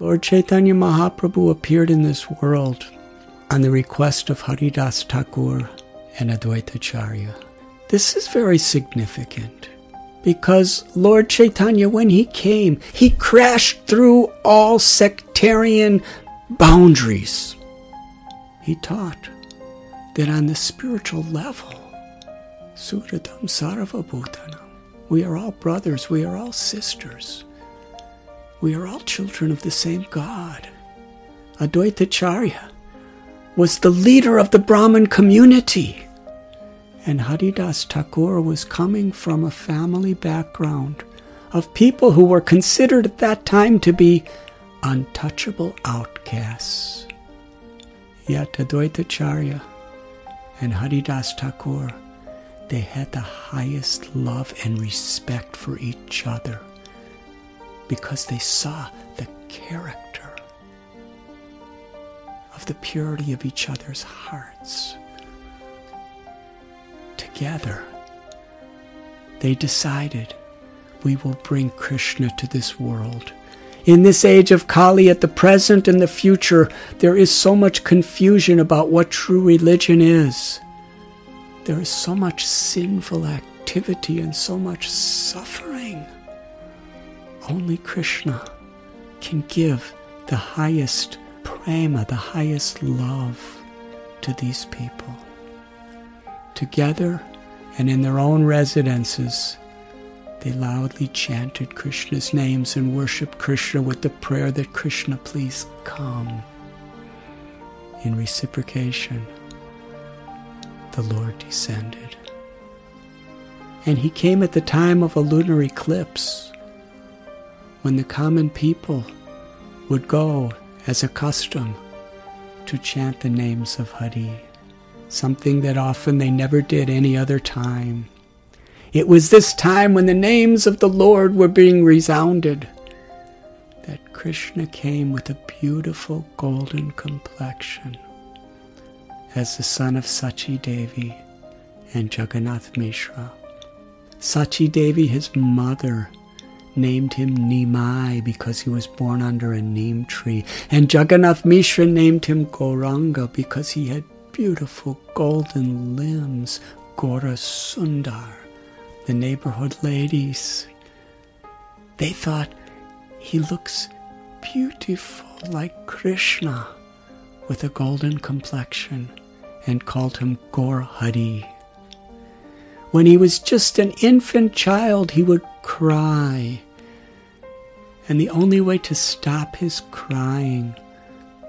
Lord Chaitanya Mahaprabhu appeared in this world on the request of Haridas Thakur and Advaita Charya. This is very significant because Lord Chaitanya, when he came, he crashed through all sectarian boundaries. He taught that on the spiritual level, Suhridam Sarvabhutanam, we are all brothers, we are all sisters, we are all children of the same God. Advaita Charya was the leader of the Brahmin community. And Haridas Thakur was coming from a family background of people who were considered at that time to be untouchable outcasts. Yet Advaita Charya and Haridas Thakur, they had the highest love and respect for each other because they saw the character of the purity of each other's hearts together, they decided we will bring Krishna to this world. In this age of Kali, at the present and the future, there is so much confusion about what true religion is. There is so much sinful activity and so much suffering. Only Krishna can give the highest prema, the highest love to these people together and in their own residences, they loudly chanted Krishna's names and worshiped Krishna with the prayer that Krishna please come. In reciprocation, the Lord descended. And he came at the time of a lunar eclipse when the common people would go as a custom to chant the names of Hari something that often they never did any other time. It was this time when the names of the Lord were being resounded that Krishna came with a beautiful golden complexion as the son of Sachi Devi and Jagannath Mishra. Sachi Devi, his mother, named him Nimai because he was born under a neem tree, and Jagannath Mishra named him Gauranga because he had beautiful golden limbs, Gora Sundar, the neighborhood ladies. They thought he looks beautiful like Krishna with a golden complexion and called him Gaurahari. When he was just an infant child, he would cry. And the only way to stop his crying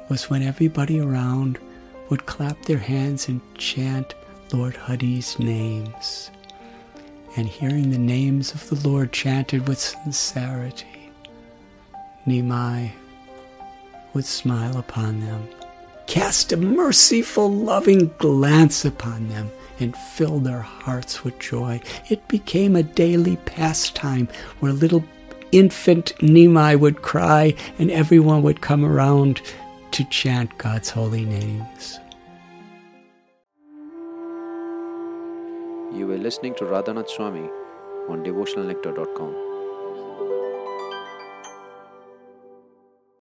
was when everybody around would clap their hands and chant Lord Hari's names. And hearing the names of the Lord chanted with sincerity, Nimai would smile upon them, cast a merciful, loving glance upon them, and fill their hearts with joy. It became a daily pastime where little infant Nimai would cry and everyone would come around to chant God's holy names. You were listening to Radhanath Swami on devotionalnectar.com.